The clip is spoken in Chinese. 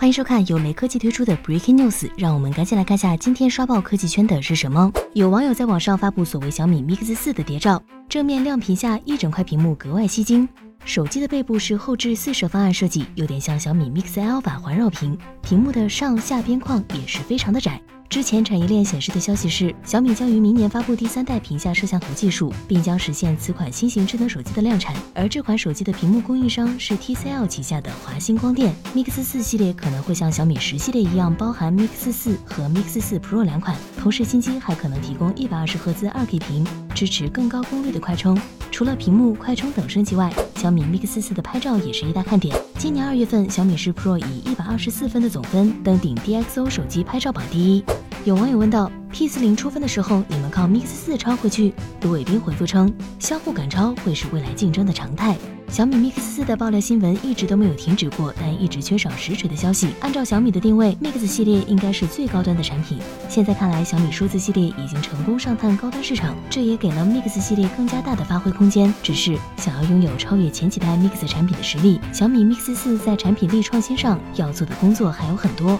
欢迎收看由雷科技推出的 Breaking News，让我们赶紧来看下今天刷爆科技圈的是什么。有网友在网上发布所谓小米 Mix 四的谍照，正面亮屏下一整块屏幕格外吸睛。手机的背部是后置四摄方案设计，有点像小米 Mix Alpha 环绕屏，屏幕的上下边框也是非常的窄。之前产业链显示的消息是，小米将于明年发布第三代屏下摄像头技术，并将实现此款新型智能手机的量产。而这款手机的屏幕供应商是 TCL 旗下的华星光电。Mix 四系列可能会像小米十系列一样，包含 Mix 四和 Mix 四 Pro 两款，同时新机还可能提供一百二十赫兹二 K 屏，支持更高功率的快充。除了屏幕、快充等升级外，小米 Mix 四的拍照也是一大看点。今年二月份，小米十 Pro 以一百二十四分的总分登顶 DxO 手机拍照榜第一。有网友问到：P 四零出分的时候，你们靠 Mix 四超回去？卢伟斌回复称，相互赶超会是未来竞争的常态。小米 Mix 四的爆料新闻一直都没有停止过，但一直缺少实锤的消息。按照小米的定位，Mix 系列应该是最高端的产品。现在看来，小米数字系列已经成功上探高端市场，这也给了 Mix 系列更加大的发挥空间。只是想要拥有超越前几代 Mix 产品的实力，小米 Mix 四在产品力创新上要做的工作还有很多。